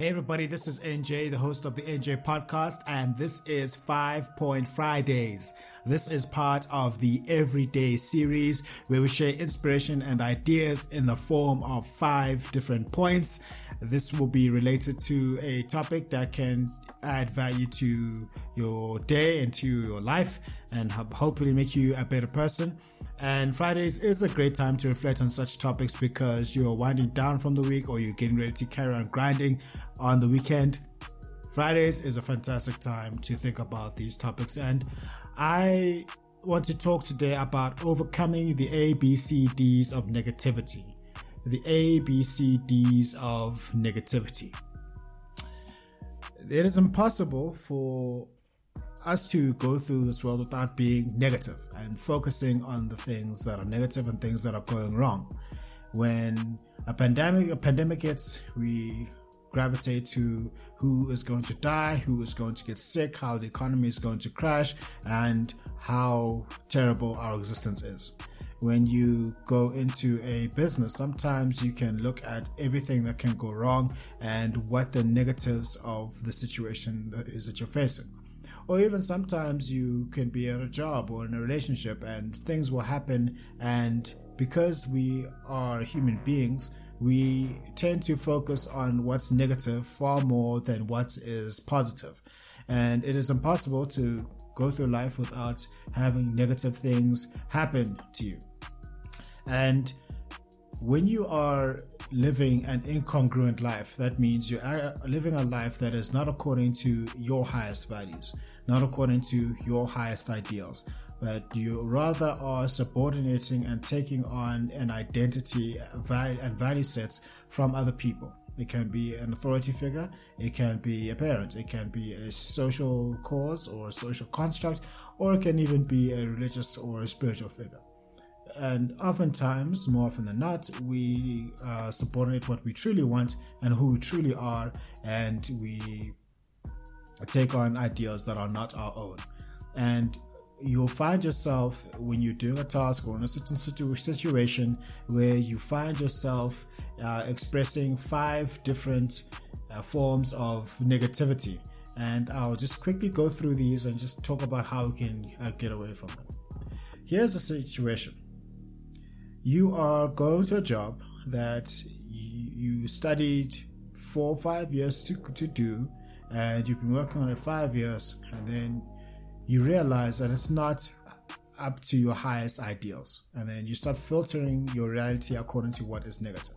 Hey everybody, this is NJ, the host of the NJ podcast, and this is Five Point Fridays. This is part of the Everyday series where we share inspiration and ideas in the form of five different points. This will be related to a topic that can add value to your day and to your life and hopefully make you a better person. And Fridays is a great time to reflect on such topics because you're winding down from the week or you're getting ready to carry on grinding on the weekend. Fridays is a fantastic time to think about these topics. And I want to talk today about overcoming the ABCDs of negativity. The ABCDs of negativity. It is impossible for us to go through this world without being negative and focusing on the things that are negative and things that are going wrong. When a pandemic a pandemic hits, we gravitate to who is going to die, who is going to get sick, how the economy is going to crash, and how terrible our existence is. When you go into a business, sometimes you can look at everything that can go wrong and what the negatives of the situation is that you're facing or even sometimes you can be at a job or in a relationship and things will happen and because we are human beings we tend to focus on what's negative far more than what is positive. And it is impossible to go through life without having negative things happen to you. And when you are living an incongruent life that means you're living a life that is not according to your highest values not according to your highest ideals, but you rather are subordinating and taking on an identity and value sets from other people. It can be an authority figure, it can be a parent, it can be a social cause or a social construct, or it can even be a religious or a spiritual figure. And oftentimes, more often than not, we uh, subordinate what we truly want and who we truly are, and we take on ideas that are not our own. And you'll find yourself when you're doing a task or in a certain situation where you find yourself uh, expressing five different uh, forms of negativity. And I'll just quickly go through these and just talk about how we can uh, get away from them. Here's the situation you are going to a job that you studied four or five years to, to do and you've been working on it five years, and then you realize that it's not up to your highest ideals, and then you start filtering your reality according to what is negative.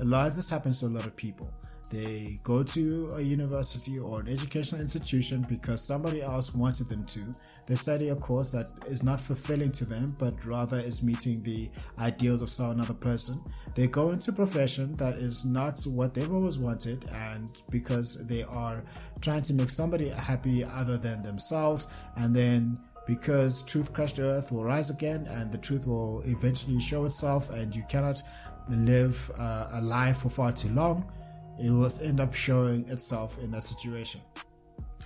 A lot of this happens to a lot of people. They go to a university or an educational institution because somebody else wanted them to. They study a course that is not fulfilling to them, but rather is meeting the ideals of some another person. They go into a profession that is not what they've always wanted, and because they are trying to make somebody happy other than themselves, and then because truth crushed earth will rise again and the truth will eventually show itself and you cannot live uh, a life for far too long it will end up showing itself in that situation.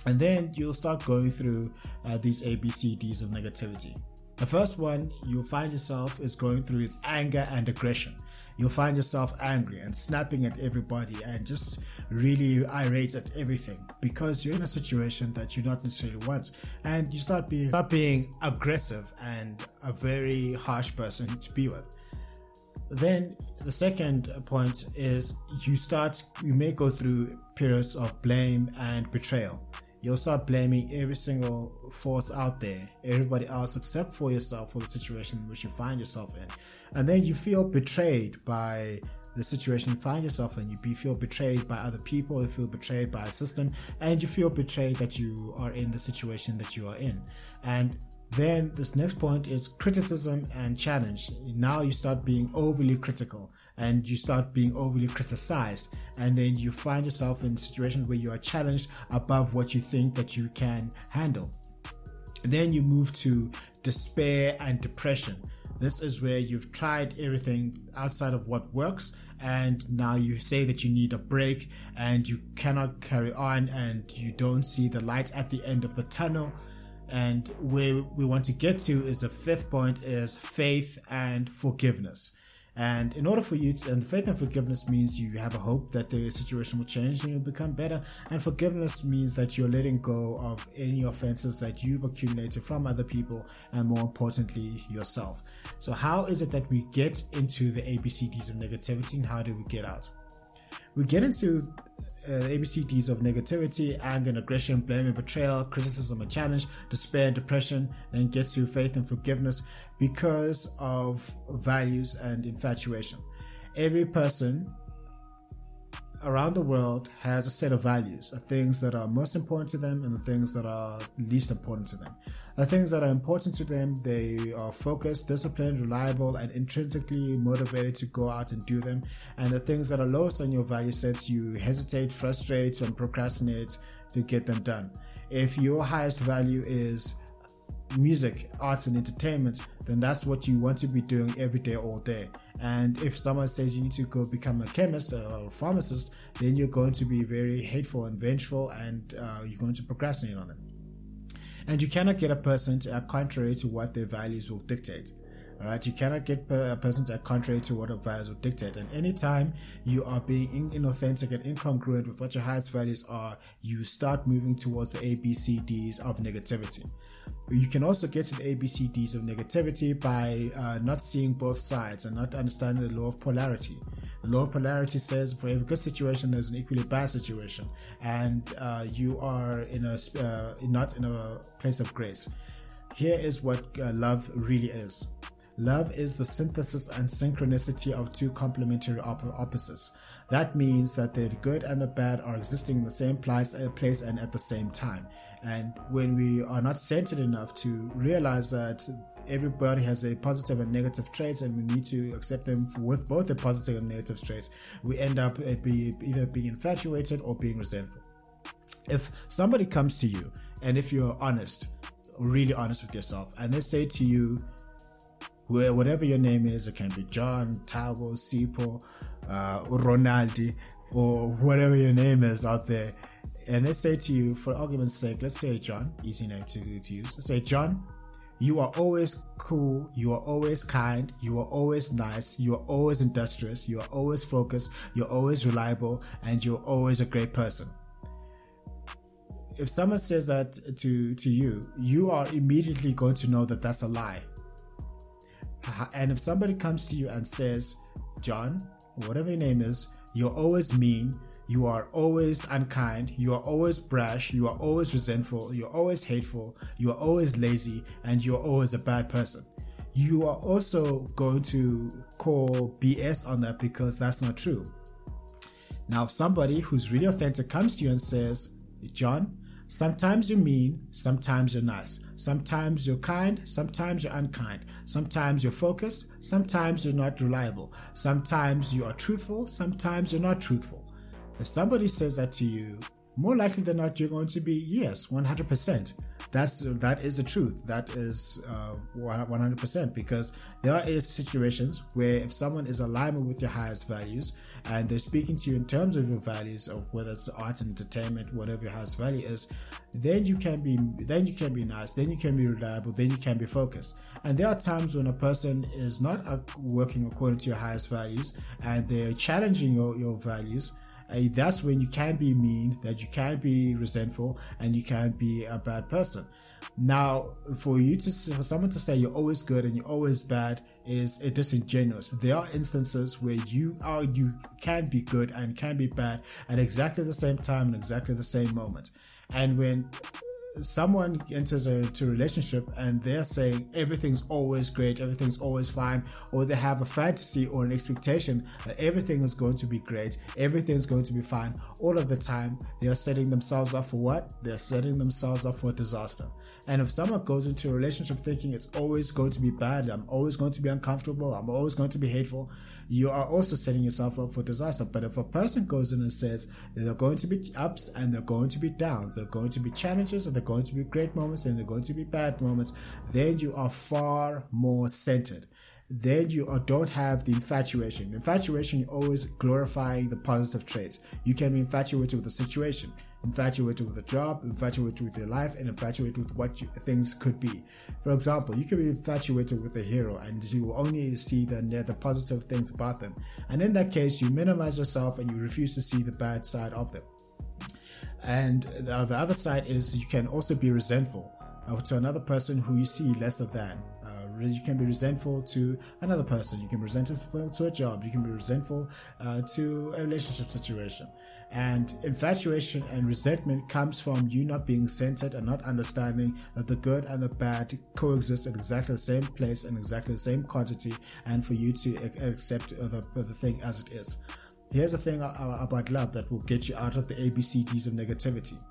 And then you'll start going through uh, these ABCDs of negativity. The first one you'll find yourself is going through is anger and aggression. You'll find yourself angry and snapping at everybody and just really irate at everything because you're in a situation that you don't necessarily want. And you start being, start being aggressive and a very harsh person to be with. Then the second point is you start, you may go through periods of blame and betrayal. You'll start blaming every single force out there, everybody else except for yourself for the situation which you find yourself in. And then you feel betrayed by the situation you find yourself in. You feel betrayed by other people, you feel betrayed by a system, and you feel betrayed that you are in the situation that you are in. And then this next point is criticism and challenge. Now you start being overly critical and you start being overly criticized and then you find yourself in situations where you are challenged above what you think that you can handle. Then you move to despair and depression. This is where you've tried everything outside of what works and now you say that you need a break and you cannot carry on and you don't see the light at the end of the tunnel and where we want to get to is the fifth point is faith and forgiveness. And in order for you, to, and faith and forgiveness means you have a hope that the situation will change and you'll become better. And forgiveness means that you're letting go of any offenses that you've accumulated from other people and more importantly, yourself. So, how is it that we get into the ABCDs of negativity and how do we get out? We get into uh, ABCDs of negativity, anger and aggression, blame and betrayal, criticism and challenge, despair and depression, then gets you faith and forgiveness because of values and infatuation. Every person around the world has a set of values, the things that are most important to them and the things that are least important to them. The things that are important to them, they are focused, disciplined, reliable, and intrinsically motivated to go out and do them. And the things that are lowest on your value sets, you hesitate, frustrate, and procrastinate to get them done. If your highest value is music, arts, and entertainment, then that's what you want to be doing every day, all day. And if someone says you need to go become a chemist or a pharmacist, then you're going to be very hateful and vengeful and uh, you're going to procrastinate on them. And you cannot get a person to act contrary to what their values will dictate. All right, you cannot get a person to act contrary to what their values will dictate. And anytime you are being inauthentic and incongruent with what your highest values are, you start moving towards the ABCDs of negativity. You can also get to the ABCDs of negativity by uh, not seeing both sides and not understanding the law of polarity. The law of polarity says for every good situation, there's an equally bad situation, and uh, you are in a uh, not in a place of grace. Here is what uh, love really is. Love is the synthesis and synchronicity of two complementary op- opposites. That means that the good and the bad are existing in the same place, uh, place and at the same time. And when we are not centered enough to realize that everybody has a positive and negative traits and we need to accept them with both the positive and negative traits, we end up be either being infatuated or being resentful. If somebody comes to you and if you're honest, really honest with yourself, and they say to you, whatever your name is, it can be John, Tabo, Sipo, uh, Ronaldi, or whatever your name is out there, and they say to you, for argument's sake, let's say John, easy name to, to use. Let's say John, you are always cool, you are always kind, you are always nice, you are always industrious, you are always focused, you're always reliable, and you're always a great person. If someone says that to, to you, you are immediately going to know that that's a lie. And if somebody comes to you and says, John, whatever your name is, you're always mean, you are always unkind, you are always brash, you are always resentful, you're always hateful, you are always lazy, and you are always a bad person. You are also going to call BS on that because that's not true. Now, if somebody who's really authentic comes to you and says, John, sometimes you're mean, sometimes you're nice, sometimes you're kind, sometimes you're unkind, sometimes you're focused, sometimes you're not reliable, sometimes you are truthful, sometimes you're not truthful. If somebody says that to you, more likely than not, you're going to be yes, 100%. That's that is the truth. That is uh, 100% because there are situations where if someone is alignment with your highest values and they're speaking to you in terms of your values of whether it's art and entertainment, whatever your highest value is, then you can be then you can be nice, then you can be reliable, then you can be focused. And there are times when a person is not uh, working according to your highest values and they're challenging your, your values Eh, that's when you can be mean, that you can be resentful, and you can be a bad person. Now, for you to for someone to say you're always good and you're always bad is eh, disingenuous. There are instances where you are you can be good and can be bad at exactly the same time and exactly the same moment. And when someone enters into a relationship and they're saying everything's always great, everything's always fine, or they have a fantasy or an expectation that everything is going to be great, everything's going to be fine all of the time, they are setting themselves up for what? They're setting themselves up for a disaster. And if someone goes into a relationship thinking it's always going to be bad, I'm always going to be uncomfortable, I'm always going to be hateful, you are also setting yourself up for disaster. But if a person goes in and says there are going to be ups and there are going to be downs, there are going to be challenges and there are going to be great moments and there are going to be bad moments, then you are far more centered then you don't have the infatuation. Infatuation, you're always glorifying the positive traits. You can be infatuated with the situation, infatuated with the job, infatuated with your life, and infatuated with what you, things could be. For example, you can be infatuated with a hero and you will only see the, the positive things about them. And in that case, you minimize yourself and you refuse to see the bad side of them. And the, the other side is you can also be resentful uh, to another person who you see lesser than you can be resentful to another person. You can be resentful to a job. You can be resentful uh, to a relationship situation. And infatuation and resentment comes from you not being centered and not understanding that the good and the bad coexist in exactly the same place and exactly the same quantity, and for you to accept the, the thing as it is. Here's the thing about love that will get you out of the ABCDs of negativity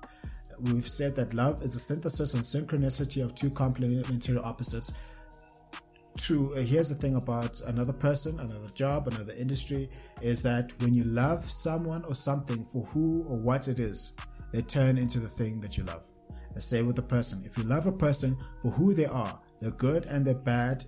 we've said that love is a synthesis and synchronicity of two complementary opposites true. Uh, here's the thing about another person, another job, another industry is that when you love someone or something for who or what it is, they turn into the thing that you love. Let's say with the person. If you love a person for who they are, their good and their bad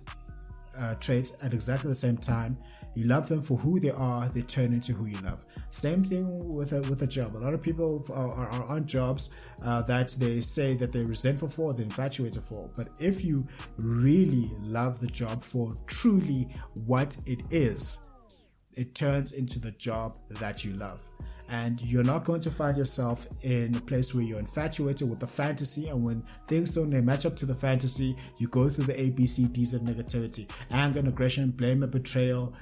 uh, traits at exactly the same time, you love them for who they are, they turn into who you love. Same thing with a, with a job. A lot of people are, are, on jobs uh, that they say that they're resentful for, they're infatuated for. But if you really love the job for truly what it is, it turns into the job that you love and you're not going to find yourself in a place where you're infatuated with the fantasy and when things don't match up to the fantasy you go through the abcds of negativity anger and aggression blame and betrayal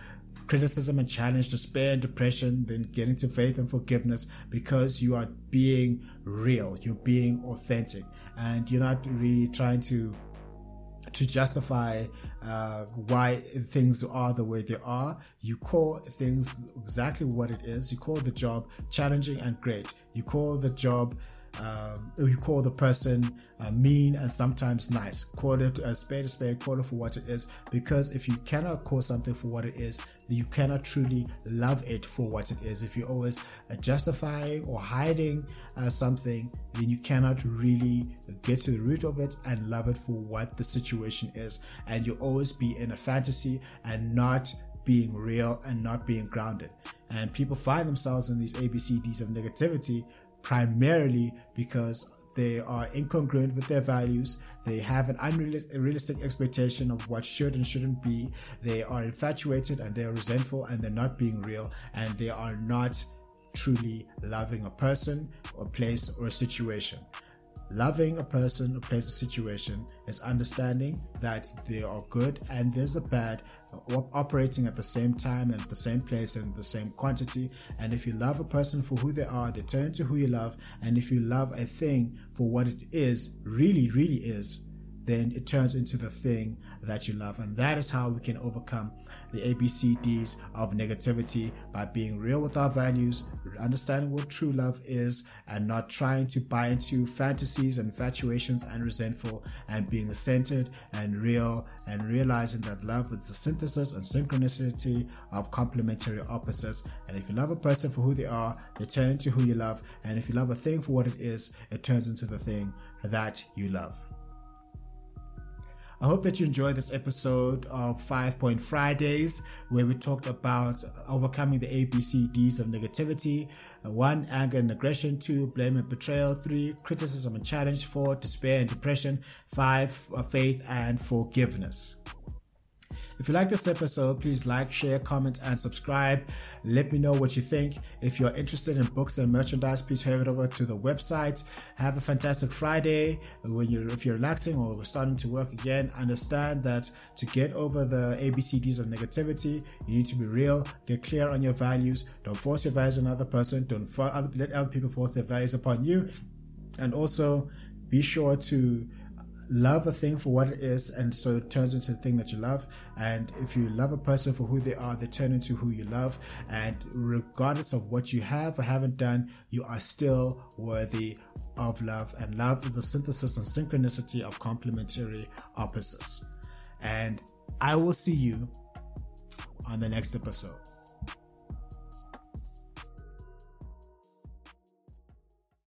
criticism and challenge, despair and depression, then getting to faith and forgiveness because you are being real, you're being authentic, and you're not really trying to to justify uh, why things are the way they are. You call things exactly what it is. You call the job challenging and great. You call the job um, you call the person uh, mean and sometimes nice. Call it a spade a spade, call it for what it is. Because if you cannot call something for what it is, you cannot truly love it for what it is. If you're always uh, justifying or hiding uh, something, then you cannot really get to the root of it and love it for what the situation is. And you'll always be in a fantasy and not being real and not being grounded. And people find themselves in these ABCDs of negativity primarily because they are incongruent with their values. They have an unrealistic expectation of what should and shouldn't be. They are infatuated and they are resentful and they're not being real and they are not truly loving a person or place or a situation. Loving a person, a place, a situation is understanding that there are good and there's a bad operating at the same time and the same place and the same quantity. And if you love a person for who they are, they turn to who you love. And if you love a thing for what it is, really, really is, then it turns into the thing that you love. And that is how we can overcome the ABCDs of negativity by being real with our values, understanding what true love is, and not trying to buy into fantasies and infatuations and resentful, and being centered and real, and realizing that love is the synthesis and synchronicity of complementary opposites. And if you love a person for who they are, they turn into who you love. And if you love a thing for what it is, it turns into the thing that you love. I hope that you enjoyed this episode of Five Point Fridays, where we talked about overcoming the ABCDs of negativity. One, anger and aggression. Two, blame and betrayal. Three, criticism and challenge. Four, despair and depression. Five, uh, faith and forgiveness. If you like this episode, please like, share, comment, and subscribe. Let me know what you think. If you're interested in books and merchandise, please head over to the website. Have a fantastic Friday. When you're if you're relaxing or starting to work again, understand that to get over the ABCDs of negativity, you need to be real, get clear on your values. Don't force your values on another person. Don't let other people force their values upon you. And also be sure to love a thing for what it is and so it turns into the thing that you love. And if you love a person for who they are they turn into who you love. And regardless of what you have or haven't done you are still worthy of love. And love is the synthesis and synchronicity of complementary opposites. And i will see you on the next episode